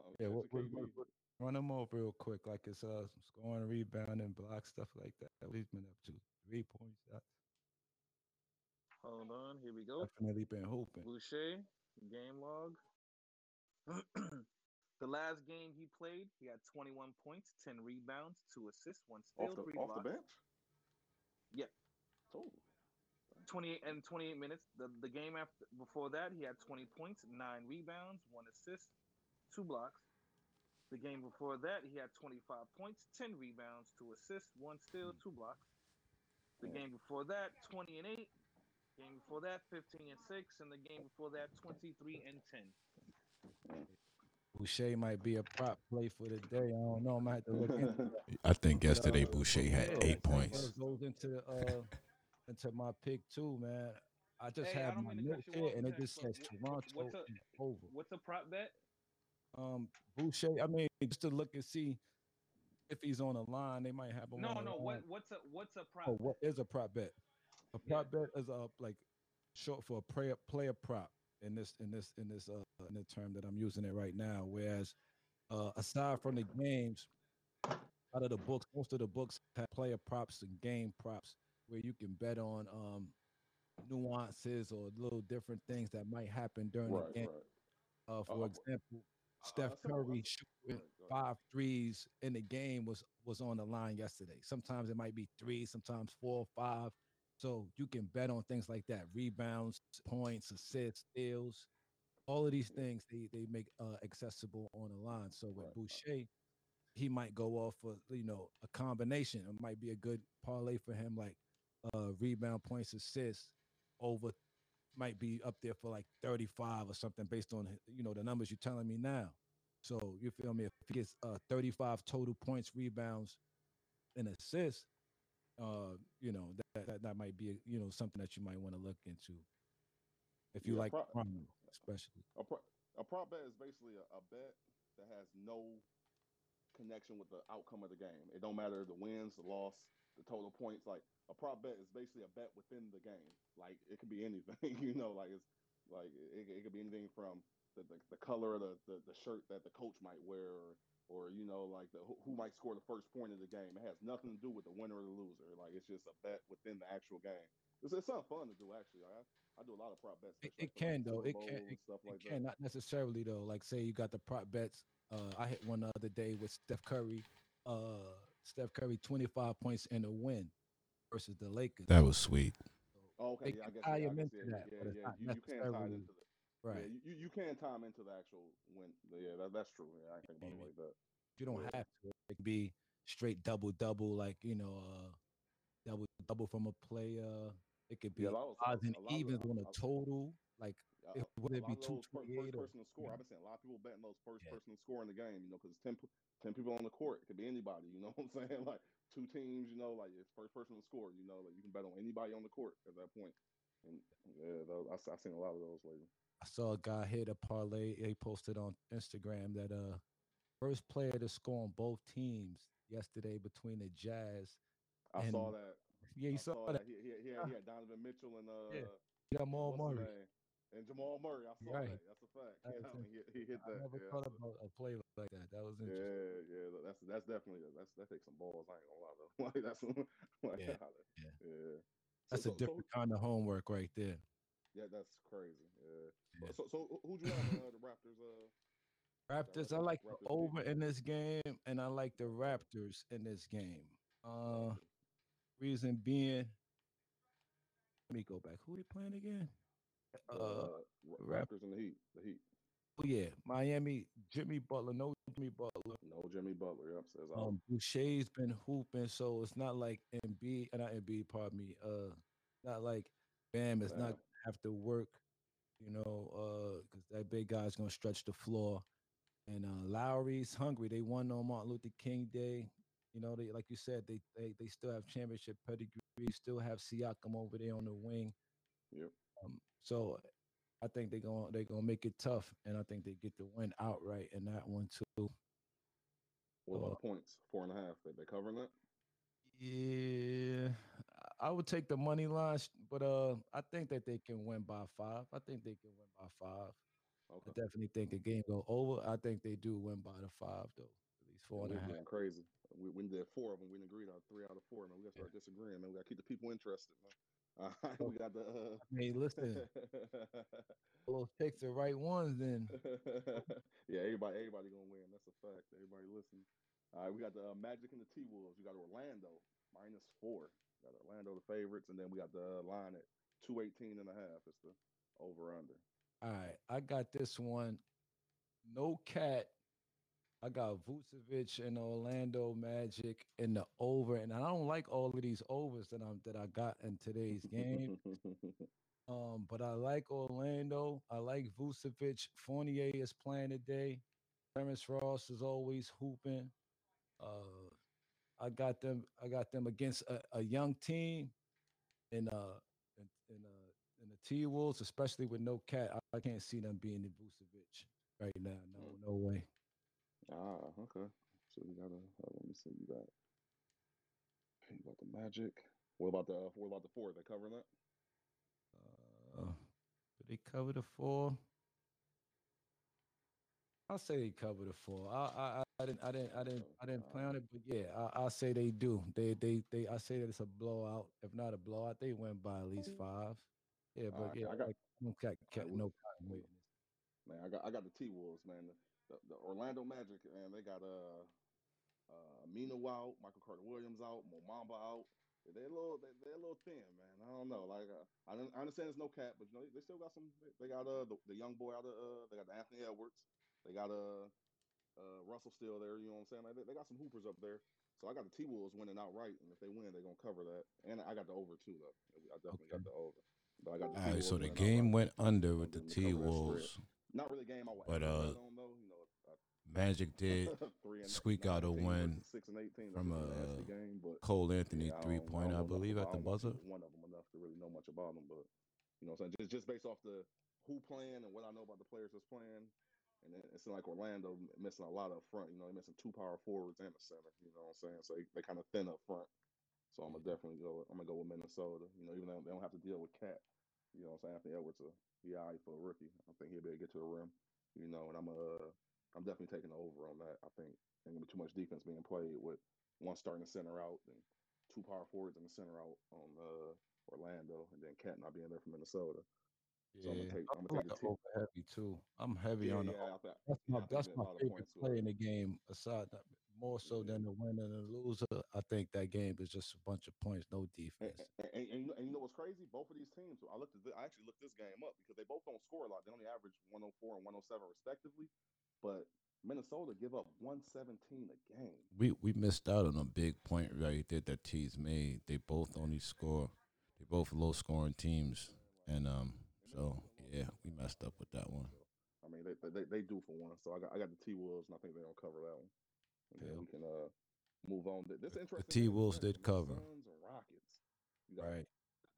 Oh, Yeah, shit, what, what, what, what- run them off real quick, like it's uh scoring, rebounding, block stuff like that. What he's been up to three point shots. Hold on, here we go. Definitely been hooping. Boucher, game log. [clears throat] the last game he played, he had 21 points, 10 rebounds, two assists, one steal, off the three off blocks. the bench. Yeah. Total. 28 and 28 minutes. The the game after before that, he had 20 points, nine rebounds, one assist, two blocks. The game before that, he had 25 points, 10 rebounds, two assists, one steal, hmm. two blocks. The Yeah. game before that, 20 and 8. Game before that, 15 and 6, and the game before that, 23 and 10. Boucher might be a prop play for the day. I don't know. I might have to look into [laughs] that. I think yesterday Boucher had Yeah, eight points. Goes into uh [laughs] into my pick too, man. I just Hey, have don't my mean notes here, and it just says wh- Toronto what's a- over. What's a prop bet? Um, Boucher. I mean, just to look and see if he's on a line, they might have him. No, on a no. line. What what's a what's a prop? Oh, what is a prop bet? A Yeah. prop bet is a like short for a player player prop in this in this in this uh in the term that I'm using it right now. Whereas uh aside from the games, out of the books, most of the books have player props and game props where you can bet on um nuances or little different things that might happen during right, the game. right. Uh, for uh, example, uh, Steph Curry shooting Go ahead, go ahead. five threes in the game was was on the line yesterday. Sometimes it might be three, sometimes four or five. So you can bet on things like that: rebounds, points, assists, steals. All of these things they they make uh, accessible on the line. So with Boucher, he might go off for you know a combination. It might be a good parlay for him, like uh, rebound, points, assists over might be up there for like 35 or something based on you know the numbers you're telling me now. So you feel me? If he gets uh 35 total points, rebounds, and assists, uh, you know that, that that might be you know something that you might want to look into if you Yeah, like pro- Rondo, especially. A, pro- a prop bet is basically a, a bet that has no connection with the outcome of the game. It don't matter the wins, the loss, the total points. Like a prop bet is basically a bet within the game. Like it could be anything, [laughs] you know. Like it's like it, it could be anything from the, the, the color of the, the, the shirt that the coach might wear, or, or you know, like the who, might score the first point of the game. It has nothing to do with the winner or the loser. Like it's just a bet within the actual game. It's, it's something fun to do actually. Like, I, I do a lot of prop bets. It, it like can though. It can. It, stuff it can that. not necessarily though. Like say you got the prop bets. Uh, I hit one the other day with Steph Curry. Uh, Steph Curry 25 points in a win versus the Lakers. That was sweet. Oh, okay, They yeah, I can guess tie yeah, him into that, yeah, yeah. You, you can tie into the right. Yeah, you, you- you can tie him into the actual win. Yeah, that, that's true. Yeah, I think about it like that. you don't have to. It could be straight double double, like you know, uh, double double from a player. It could be Yeah, a lot of odds and evens on a- total. Like Uh, a would it be of those fir- 228 first or- person to score? yeah. I've been seeing a lot of people betting those first Yeah. person to score in the game. You know, because 10, 10 people on the court. It could be anybody. You [laughs] know what I'm saying? Like two teams. You know, like it's first person to score. You know, like you can bet on anybody on the court at that point. And yeah, those, I, have seen a lot of those lately. I saw a guy hit a parlay. He posted on Instagram that uh first player to score on both teams yesterday between the Jazz. I saw that. Yeah, you I saw, that. He, he, he, had, he had Donovan Mitchell and uh, Jamal what's his Murray. and Jamal Murray. I saw Right. that. That's a fact. That Yeah, [laughs] was he, he hit I that. never yeah, thought so- about a play like that. That was interesting. Yeah, yeah, that's that's definitely that's that takes some balls. I ain't gonna lie though. [laughs] like that's [laughs] like, Yeah, yeah. yeah. That's so, a different kind of homework right there. yeah, that's crazy. Yeah. Yeah. So, so who- who'd you have uh, the Raptors? Uh, Raptors, I Raptors- like the Raptors over beat. in this game, and I like the Raptors in this game. Uh, reason being, let me go back. Who they playing again? uh, Uh, Ra- Raptors and the Heat. The Heat. oh yeah, Miami. Jimmy Butler, no Jimmy Butler. No Jimmy Butler. Yep, says out. Um, Boucher's been hooping, so it's not like Embiid, uh, not Embiid, pardon me. Uh, not like Bam is not have to work, you know, uh, because that big guy's gonna stretch the floor. And uh, Lowry's hungry. They won on Martin Luther King Day. You know, they like you said, they they they still have championship pedigree. Still have Siakam over there on the wing. Yep. Um, so I think they're gonna they gonna make it tough, and I think they get the win outright in that one too. What about Uh, points? Four and a half. They, they covering that? Yeah, I would take the money line, but uh, I think that they can win by five. I think they can win by five. I definitely think the game go over. I think they do win by the five though, least four and we're a half. crazy. We, we did four of them. We didn't agree on three out of four, man. We gotta Yeah. start disagreeing, man. We gotta keep the people interested, man. All right, [laughs] we got the. Uh... I mean, listen, [laughs] those picks the right ones, then [laughs] yeah, everybody, everybody gonna win. That's a fact. Everybody listening. All right, we got the uh, Magic and the T Wolves. We got Orlando minus four. Got Orlando the favorites, and then we got the uh, line at 218 and a half. It's the over under. all right, I got this one. No cat. I got Vucevic and Orlando Magic in the over, and I don't like all of these overs that I'm that I got in today's game. [laughs] Um, but I like Orlando. I like Vucevic. Fournier is playing today. Terrence Ross is always hooping. Uh, I got them. I got them against a, a young team, in uh, in, in uh, in the T Wolves, especially with no cat. I, I can't see them being in Vucevic right now. No, no way. Ah, okay. So you gotta uh, let me see. You got you got the Magic. What about the what about the four? They covering that? Uh, did they cover the four? I'll say they cover the four. I I, I- I didn't I didn't I didn't I didn't plan on it, but yeah, I, I'll say they do. They they they I say that it's a blowout. If not a blowout, they went by at least five. Yeah, but Alright, yeah, I got- no cat, cat, we- no in. Man, I got I got the T Wolves, man. The, the, Orlando Magic, man, they got uh uh Aminu out, Michael Carter Williams out, Mo Bamba out. They're a little they, they're a little thin, man. I don't know. Like uh, I, I understand there's no cap, but you know they still got some. They, they got uh the, the young boy out of uh they got the Anthony Edwards. They got uh uh Russell still there. You know what I'm saying? Like, they, they got some hoopers up there. So I got the T Wolves winning outright, and if they win, they're gonna cover that. And I got the over too, though. I definitely got the over. But I got the All right, so the game outright. went under with the T cover that spread. Wolves. Not really game I But, uh, bet on, though. You know, I, Magic [laughs] did squeak out a win six and from a game, but Cole Anthony yeah, three don't- I I, don't know enough believe, at the I don't know buzzer. One of them enough to really know much about them, but you know, what I'm saying just just based off the who playing and what I know about the players that's playing, and then it's like Orlando missing a lot up front. You know, they missing two power forwards and a center. You know what I'm saying? So they, they kind of thin up front. So I'm gonna definitely go. I'm gonna go with Minnesota. You know, even though they don't have to deal with Cat. You know, what I'm saying Anthony Edwards, all right for a rookie. I think he'll be able to get to the rim. You know, and I'm uh, I'm definitely taking the over on that. I think ain't gonna be too much defense being played with one starting the center out and two power forwards in the center out on uh Orlando, and then Cat not being there from Minnesota. So I'm gonna take. I'm gonna like take the the T. over heavy too. I'm heavy Yeah, on the. yeah. I That's my I that's my favorite play in the game. Aside that, more so Yeah. than the winner and the loser, I think that game is just a bunch of points, no defense. and, and, and you know, and you know what's crazy? Both of these teams. I looked at. This, I actually looked this game up because they both don't score a lot. They only average 104 and 107 respectively. But Minnesota give up 117 a game. We we missed out on a big point right there that T's made. They both only score. They both low scoring teams, and um, so yeah, we messed up with that one. I mean, they they, they do for one. So I got I got the T Wolves, and I think they're gonna cover that one. And Yeah. we can uh move on. This The- the interesting. T-Wolves did cover. Suns and Rockets. Right.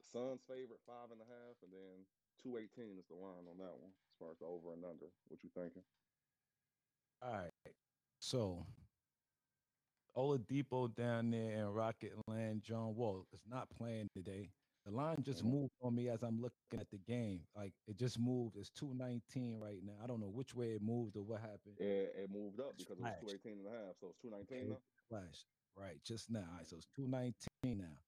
the Suns favorite five and a half, and then two eighteen is the line on that one as far as the over and under. What you thinking? All right. So Oladipo down there in Rocket Land, John Wall is not playing today. The line just Mhm. moved on me as I'm looking at the game. Like it just moved. It's 219 right now. I don't know which way it moved or what happened. It, it moved up because it was flashed. 218 and a half, so it's 219 now. Flash. Right, just now. All right, so it's 219 now.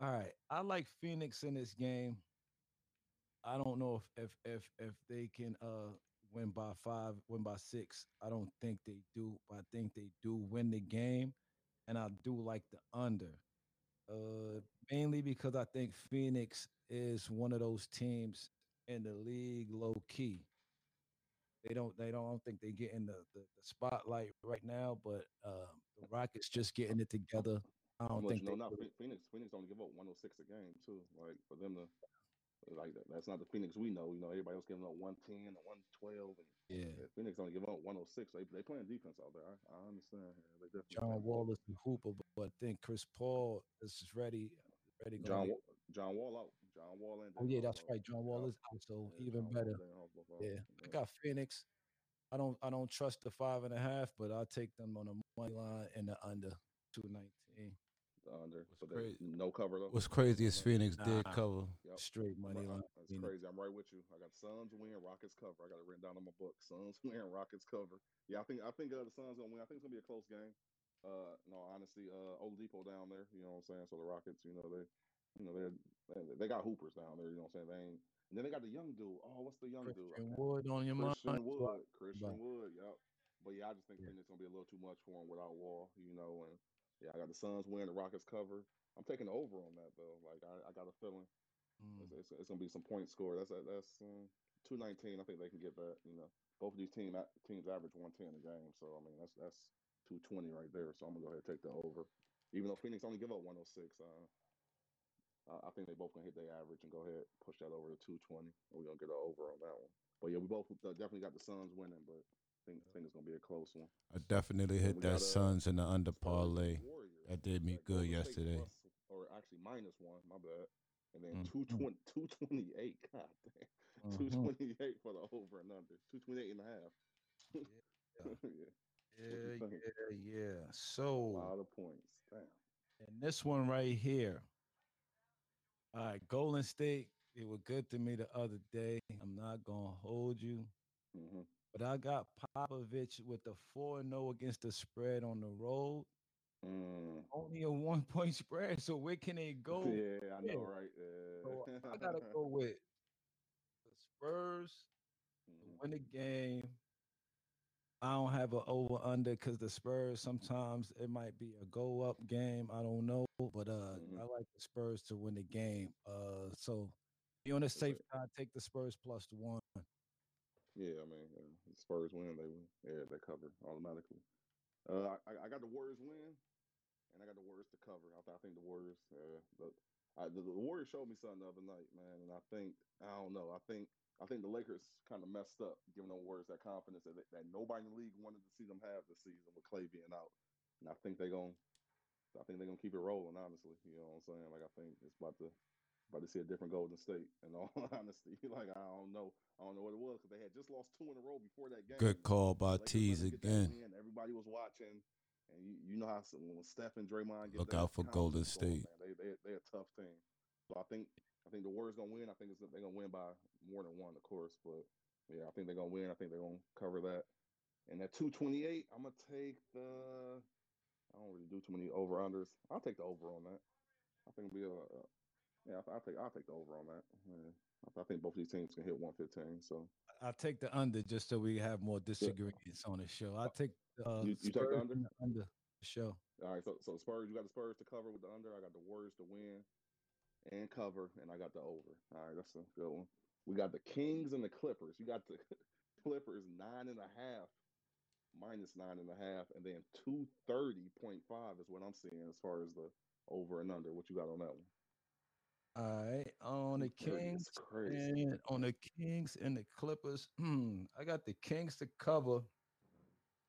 All right. I like Phoenix in this game. I don't know if if if if they can uh win by five, win by six. I don't think they do, but I think they do win the game. And I do like the under. Uh mainly because I think Phoenix is one of those teams in the league low key. They don't they don't, I don't think they get in the, the, the spotlight right now, but uh, the Rockets just getting it together. I don't think know they Phoe- Phoenix, Phoenix only give up 106 a game too. Like for them to like that, that's not the Phoenix we know. You know, everybody else giving up 110 and 112, and yeah. yeah, Phoenix only giving up 106. They they playing defense out there. I, I understand. John Wall is the hooper, but I think Chris Paul is ready. Ready. John get- John Wall out. John Wall and Oh yeah, that's right. John Wall is out, so Yeah, even John better. Harbaugh. Yeah, I got Phoenix. I don't I don't trust the five and a half, but I'll take them on the money line and the under two nineteen. Under. What's So crazy- no cover though. What's crazy is Phoenix did cover. Yep. Straight money Right, line. That's Phoenix. crazy. I'm right with you. I got Suns win, Rockets cover. I got it written down in my book. Suns [laughs] win, Rockets cover. Yeah, I think I think uh, the Suns gonna win. I think it's gonna be a close game. Uh, no, honestly, uh, Oladipo down there. You know what I'm saying? So the Rockets, you know they, you know they they, got hoopers down there. You know what I'm saying? They ain't. And then they got the young dude. Oh, what's the young dude? I Christian Wood on your Christian mind. Wood. Christian. Wood. Yep. But yeah, I just think Yeah. Phoenix gonna be a little too much for him without Wall. You know, and yeah, I got the Suns win, the Rockets cover. I'm taking the over on that though. Like I, I got a feeling Mm. it's, it's, it's gonna be some points scored. That's that's um, two nineteen. I think they can get that. You know, both of these team teams average one ten a game. So I mean, that's that's two twenty right there. So I'm gonna go ahead and take the over, even though Phoenix only give up one hundred six. Uh, I, I think they both gonna hit their average and go ahead push that over to two twenty. We're gonna get an over on that one. But yeah, we both uh, definitely got the Suns winning, but think, think it's gonna be a close one. I definitely hit that got, Suns in the under parlay. That did me Like, good yesterday. plus- or actually minus one. My bad. And then Mhm. 220, 228. [laughs] God damn. Mhm. 228 for the over and under. 228 and a half. Yeah. [laughs] yeah. Yeah, you think? yeah, yeah. A So lot of points. Damn. and this one right here. All right, Golden State. They were good to me the other day. I'm not gonna hold you, hmm but I got Popovich with the four and zero against the spread on the road. Mm. Only a one point spread. So where can they go? [laughs] Yeah, I know, yeah. right? So I gotta go [laughs] with the Spurs to Mhm. win the game. I don't have an over under because the Spurs sometimes it might be a go up game. I don't know, but uh, Mhm. I like the Spurs to win the game. Uh, so be on the safe side, take the Spurs plus one. Yeah, I mean, yeah, Spurs win, they win. Yeah, they cover automatically. Uh, I, I got the Warriors win, and I got the Warriors to cover. I, I think the Warriors, uh, the, I, the, the Warriors showed me something the other night, man, and I think I don't know. I think I think the Lakers kind of messed up, giving the Warriors that confidence that, that nobody in the league wanted to see them have this season with Clay being out, and I think they're gonna, I think they're gonna keep it rolling. Honestly, you know what I'm saying? Like I think it's about to about to see a different Golden State. In all [laughs] honesty, [laughs] like I don't know, I don't know what it was because they had just lost two in a row before that game. Good call by Lakers Tees them get that again. Everybody was watching, and you, you know how some- when Steph and Draymond get Look out for Golden going, State. man, they they they're a tough team. So I think I think the Warriors gonna win. I think it's, they're gonna win by more than one, of course. But yeah, I think they're gonna win. I think they're gonna cover that. And at two twenty eight, I'm gonna take the. I don't really do too many over unders. I'll take the over on that. I think it'll be a. a yeah, I- I'll take I'll take the over on that. Yeah. I- I think both of these teams can hit 115. So I'll take the under just so we have more disagreements on the show. I'll take the uh, You- you take the under? the under the show. All right, so so Spurs, you got the Spurs to cover with the under. I got the Warriors to win and cover, and I got the over. All right, that's a good one. We got the Kings and the Clippers. You got the [laughs] Clippers nine and a half, minus nine and a half, and then two thirty point five is what I'm seeing as far as the over and under. What you got on that one? All right, on the Kings and on the Kings and the Clippers. Hmm, I got the Kings to cover.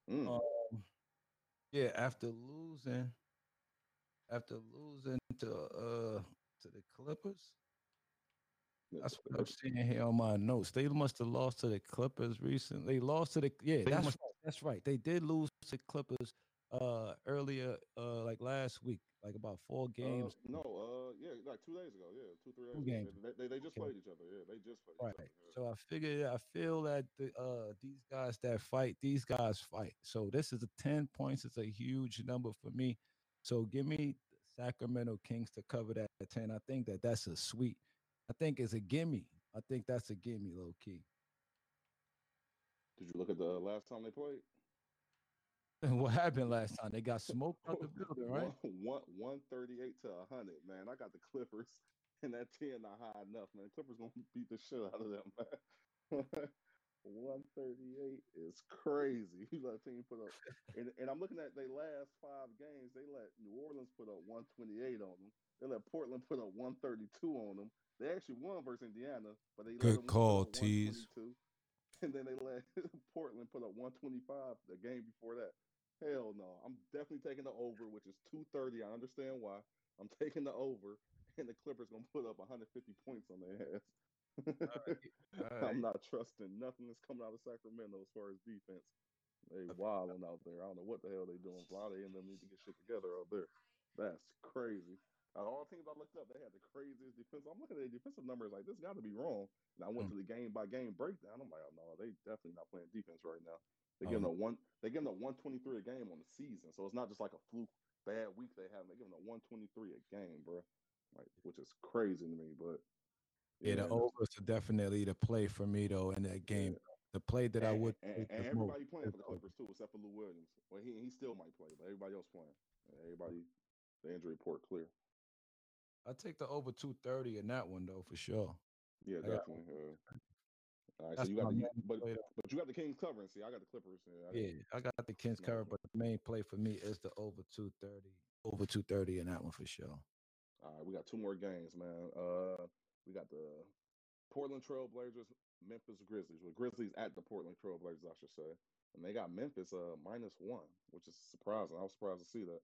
Mm, Um, yeah, after losing, after losing to uh to the Clippers. That's what I'm seeing here on my notes. They must have lost to the Clippers recently. They lost to the yeah. That's right. That's right. They did lose to the Clippers uh earlier uh like last week, like about four games. Uh, no, uh, yeah, like two days ago. Yeah, two three days. Two games. They, they, they just Okay. played each other. Yeah, they just played Right. yeah. So I figured I feel that the uh these guys that fight, these guys fight. So this is a 10 points. It's a huge number for me. So give me the Sacramento Kings to cover that 10. I think that that's a sweet. I think it's a gimme. I think that's a gimme, low key. Did you look at the last time they played? [laughs] what happened last time? They got smoked out the [laughs] building, right? One one thirty eight to hundred, man. I got the Clippers, [laughs] and that ten not high enough, man. Clippers gonna beat the shit out of them, man. one thirty eight is crazy. You let a team put up, and, and I'm looking at their last five games. They let New Orleans put up one twenty eight on them. They let Portland put up one thirty two on them. They actually won versus Indiana, but they let Good them put call, Tees. And then they let Portland put up 125 the game before that. Hell no. I'm definitely taking the over, which is 230. I understand why. I'm taking the over, and the Clippers gonna put up 150 points on their ass. [laughs] I'm not trusting nothing that's coming out of Sacramento as far as defense. They wilding out there. I don't know what the hell they doing. Vlade and them need to get shit together out there. That's crazy. Out of all teams I looked up, they had the craziest defense. I'm looking at their defensive numbers like this got to be wrong. And I went Hmm. to the game by game breakdown. I'm like, oh no, they definitely not playing defense right now. They Oh. giving a one. They giving a 123 a game on the season, so it's not just like a fluke bad week they have. They giving a 123 a game, bro. Like, which is crazy to me. But Yeah, the man, overs are definitely the play for me though in that game. The play that I would and, and everybody most playing for the over. Clippers too, except for Lou Williams. Well, he he still might play, but everybody else playing. Everybody, the injury report clear. I take the over two thirty in that one though for sure. Yeah, I got- definitely. Uh, all right, That's so you got the, but but you got the Kings covering. See, I got the Clippers. Yeah, I got- Yeah, I got the Kings No. cover, but the main play for me is the over two thirty. Over two thirty in that one for sure. All right, we got two more games, man. Uh, we got the Portland Trail Blazers, Memphis Grizzlies. Well, Grizzlies at the Portland Trail Blazers, I should say. And they got Memphis uh minus one, which is surprising. I was surprised to see that.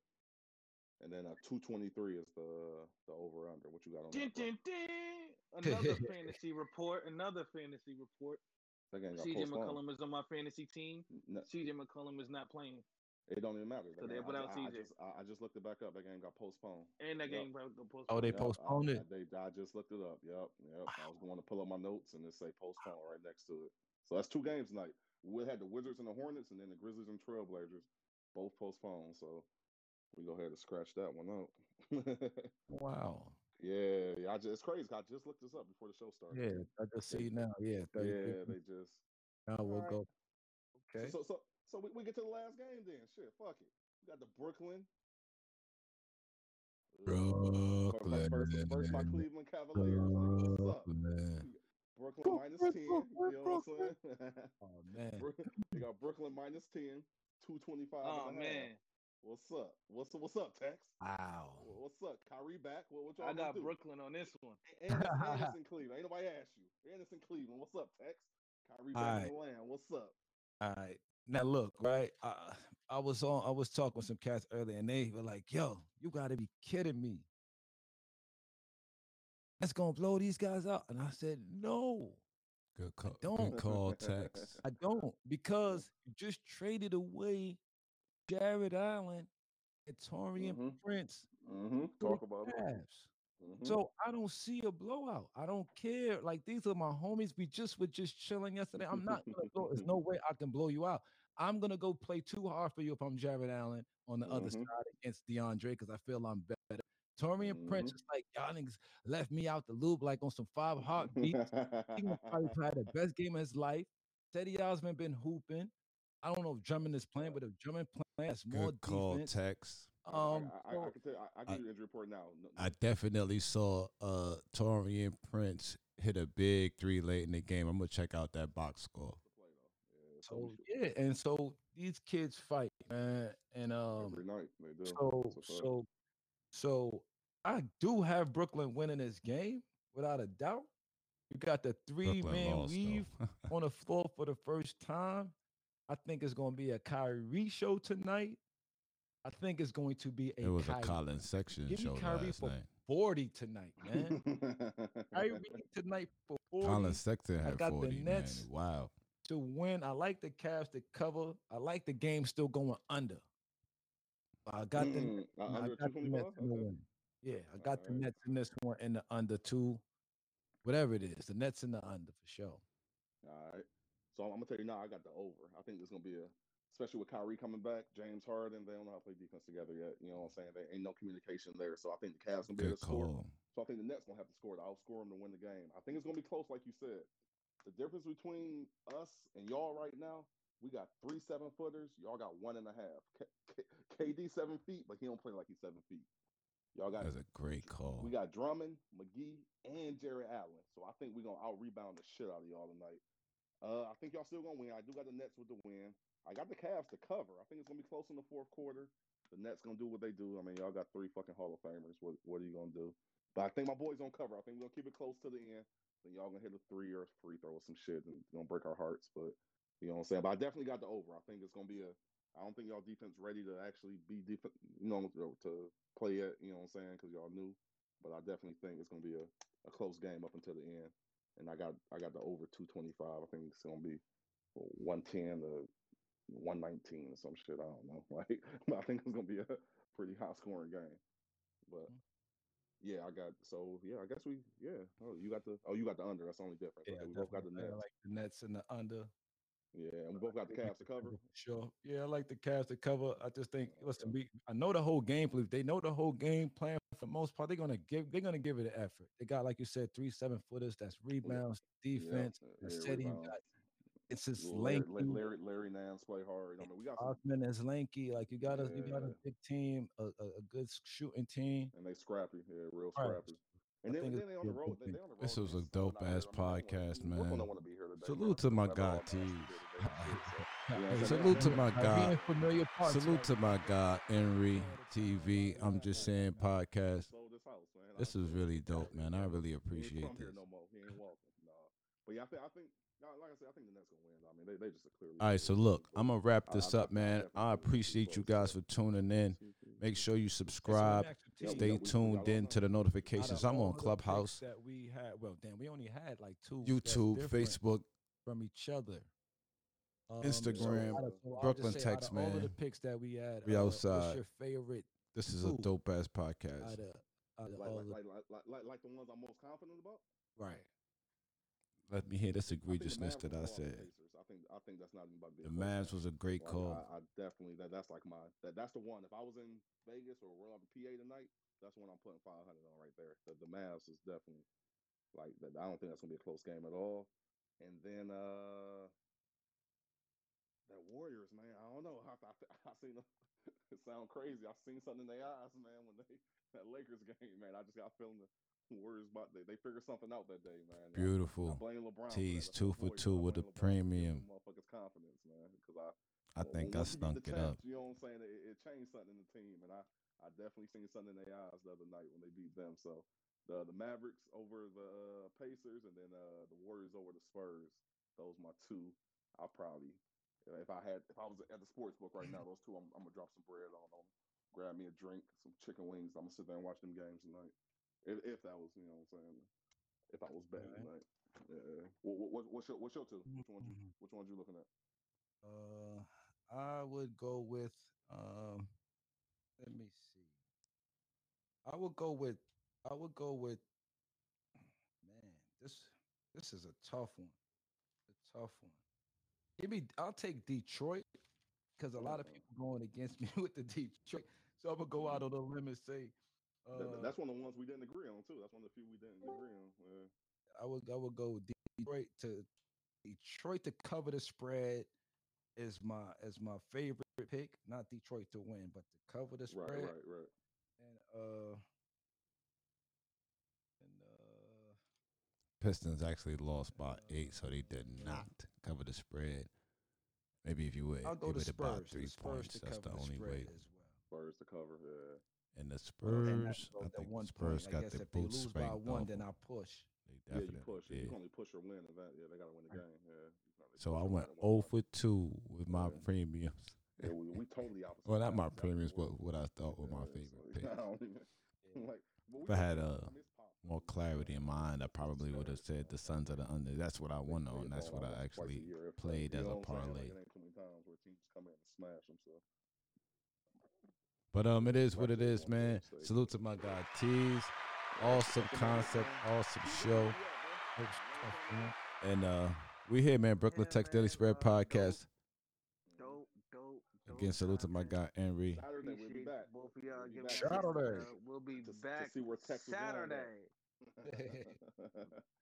And then a two twenty three is the the over under. What you got on Dun, that? dun, dun. Another [laughs] fantasy report. Another fantasy report. That game got CJ postponed. McCollum is on my fantasy team. N- CJ McCollum is not playing, It don't even matter. So That they're game- I, without ju- I, I just I, I just looked it back up. That game got postponed. and that Yep. game got postponed. Oh, they Yep, postponed I, it. they, I just looked it up. Yep, yep. I was going to pull up my notes and it say postpone right next to it. So that's two games tonight. We had the Wizards and the Hornets, and then the Grizzlies and Trailblazers, both postponed. So we go ahead and scratch that one out. [laughs] Wow. yeah, yeah. I just it's crazy. I just looked this up before the show started. Yeah, I just They- see now. Yeah, yeah. They just now we'll Alright. go. Okay. So so so we, we get to the last game then. Shit, fuck it. We got the Brooklyn. Ugh. First, first, first my Brooklyn. Cleveland Cavaliers. Nigga, what's up? Brooklyn. Brooklyn minus 10. You know what I'm saying? [laughs] Oh man. Brook- they got Brooklyn minus 10, 225. Oh and half. man, What's up? What's up? what's up, Tex? Wow. What's up? Kyrie back? What, what y'all I got do? Brooklyn on this one. And, it's, and it's in Cleveland. Ain't nobody asked you. And it's in Cleveland. What's up, Tex? Kyrie back in the land. What's up? All right. Now look, right? I, I was on. I was talking with some cats earlier, and they were like, "Yo, you got to be kidding me! That's gonna blow these guys out." And I said, "No, Good call. don't. Good call, Tex. [laughs] I don't, because you just traded away Jarrett Allen and Taurean Mhm. Prince Mm-hmm. Talk about it. Mhm. So I don't see a blowout. I don't care. Like these are my homies. We just were just chilling yesterday. I'm not gonna go. There's no [laughs] way I can blow you out. I'm gonna go play too hard for you if I'm Jarrett Allen on the other Mhm. side against DeAndre because I feel I'm better. Taurean Prince Mhm. is like y'all niggas left me out the loop like on some five heartbeats. He probably [laughs] had the best game of his life. Cedi Osman been hooping. I don't know if Drummond is playing, but if Drummond playing, that's more Good call, defense. Tex. I- Um, I, I, I, so- can tell you, I, I give you the injury report now. No- I definitely saw uh Taurean Prince hit a big three late in the game. I'm gonna check out that box score. to play though. Yeah, So yeah, and so these kids fight, man, and um, every night they do. so It's so so I do have Brooklyn winning this game without a doubt. You got the three Brooklyn man lost, weave [laughs] on the floor for the first time. I think it's going to be a Kyrie show tonight. I think it's going to be a it was a Kyrie- Collin Sexton Give me show Kyrie last for night. 40 tonight, man. [laughs] Kyrie tonight for 40 Collin Sexton had I got the 40, man. Nets. Wow. to win. I like the Cavs to cover. I like the game still going under. I got the Mm, uh, I got the Nets in the Okay. win. Yeah, I got the Alright. Nets in this one in the under two, whatever it is. The Nets in the under for sure. All right. So I'm, I'm gonna tell you now, I got the over. I think there's gonna be a, especially with Kyrie coming back, James Harden. They don't know how to play defense together yet. You know what I'm saying? There ain't no communication there. So I think the Cavs gonna be able to score. So I think the Nets gonna have to score to outscore them to win the game. I think it's gonna be close, like you said. The difference between us and y'all right now, we got three seven footers. Y'all got one and a half. K- K- KD seven feet, but he don't play like he's seven feet. Y'all got That's a great call. we got Drummond, McGee, and Jarrett Allen. So I think we're gonna out rebound the shit out of y'all tonight. Uh, I think y'all still gonna win. I do got the Nets with the win. I got the Cavs to cover. I think it's gonna be close in the fourth quarter. The Nets gonna do what they do. I mean, y'all got three fucking Hall of Famers. What what are you gonna do? But I think my boys gonna cover. I think we're gonna keep it close to the end. Then y'all gonna hit a three or a free throw or some shit and gonna break our hearts. But you know what I'm saying? But I definitely got the over. I think it's gonna be a I don't think y'all defense ready to actually be defense, you know, to, to play it. You know what I'm saying? Because y'all new. but I definitely think it's gonna be a, a close game up until the end. And I got I got the over two twenty five. I think it's gonna be one ten to one nineteen or some shit. I don't know. [laughs] Like, but I think it's gonna be a pretty high scoring game. But Mhm. yeah, I got so yeah. I guess we yeah. Oh, you got the oh you got the under. That's the only difference. Yeah, we both got the. I Nets. like the Nets and the under. Yeah, and we both got the Cavs to cover. Sure. Yeah, I like the Cavs to cover. I just think, listen, we I know the whole game plan. They know the whole game plan for the most part. They're gonna give they're gonna give it an effort. They got, like you said, three seven footers. That's rebounds, defense, yeah, yeah, steady. It's just Larry, lanky. Larry, Larry Nance play hard. I mean, we got Osman is lanky. Like you got a you got a big team, a, a, good shooting team. and they scrappy. Yeah, real Right. Scrappy. And then, then they on the gonna be a road. They, they on the road. This was a against Southern dope ass Ireland. I mean, they wanna podcast, man. want to be here today. Salute to my That's guy, all Nance Tees. is here today. [laughs] Yeah, so, Nah, yeah, hey, so salute to my I be guy. familiar parts, Salute like- to my guy, Henry TV. I'm just saying podcast. this house, man. This is really dope, man. I really He ain't appreciate from here this. no more. He ain't. Nah. But yeah, I think I think nah, like I said, I think the Nets gonna win. I mean, they they just clearly. All right, so look, I'm gonna wrap this I- up, I man. I appreciate you guys for tuning in. Make sure you So let me subscribe. ask you, Yeah, T, we Stay got- we- we tuned in to the notifications. I'm on of the picks Clubhouse, that we had. Well, damn, we only had like two. YouTube, Facebook. from each other. Um, Instagram, out of- so Brooklyn just say, Tex, of All of the man. that we had. We uh, outside. What's your favorite This is a dope ass out podcast. of, out of Like, like, like, like, like, like, like the ones I'm most confident about. right? Let me hear this I think the egregiousness Mavs that I blow out the said. Think I think that's not even about The Mavs was a great Like, call. I, I definitely that that's like my that that's the one. If I was in Vegas or on PA tonight, that's when I'm putting 500 on right there. The, the Mavs is definitely like that. I don't think that's gonna be a close game at all. And then uh that Warriors, man. I don't know. I I, [laughs] I seen them. [laughs] it sound crazy. I seen something in their eyes, man. When they that Lakers [laughs] game, man. I just got feeling the Warriors about they they figured something out that day, man. I- I Beautiful. blame LeBron. Tees two for two with the LeBron premium. Motherfuckers confidence, man. Because I, I think I once you get stunk it up. You know what I'm saying? It, it changed something in the team, and I, I definitely seen something in their eyes the other night when they beat them. So the the Mavericks over the uh, Pacers, and then uh, the Warriors over the Spurs. Those my two. I'll probably, if I had, if I was at the sports book right now, [laughs] those two, I'm, I'm gonna drop some bread on them. Grab me a drink, some chicken wings. I'm gonna sit there and watch them games tonight. If, if that was, you know what I'm saying. If I was betting Alright. tonight. Yeah. What, what, what's your what's your two? Which one you Mhm. which one you looking at? Uh, I would go with um. Let me see. I would go with. I would go with. Man, this this is a tough one. A tough one. Give me. I'll take Detroit because a lot of people going against [laughs] me with the Detroit. So I'm gonna go out on a limb and say. Th- th- Uh, that's one of the ones we didn't agree on too. That's one of the few we didn't agree on. Yeah. I would I would go Detroit to Detroit to cover the spread is my is my favorite pick. Not Detroit to win, but to cover the spread. right, right. right. And uh and uh Pistons actually lost by eight, so they did not cover the spread. Maybe if you would I'll go give to it about Spurs. three Spurs points, to that's cover the the only spread way. as well. Spurs to cover. Yeah. And the And that's Spurs, I think the one Spurs point. I got guess their if they boots lose by one, off then 'em. I push. They Yeah, definitely you push. it. You can only push or win event. Yeah, they gotta win the game. Yeah. You can only So I went win one 0 for 2 with my Yeah. premiums. Yeah, we, we totally opposite. Well, not my sides. Exactly premiums, what- but what I thought were my favorite [laughs] so, picks. I don't even- [laughs] like, If I had, both- uh, I mean, it's possible. More clarity in mind, I probably would have said the Suns are the under. That's what I They won on. That's what I actually year, if that. played as a what I'm saying? Like, parlay. But um, it is what it Especially is, on man. Salute to my guy Tees. Awesome concept, awesome show. And uh, we here, man. Brooklyn Yeah, Tex man, Daily Spread uh. Podcast. Dope, dope, dope. Again, salute to my guy Henry. Saturday we'll be back. both of y'all We'll be back. Saturday. We'll be To- to back see where Texas going at. Saturday. [laughs] [laughs] [laughs]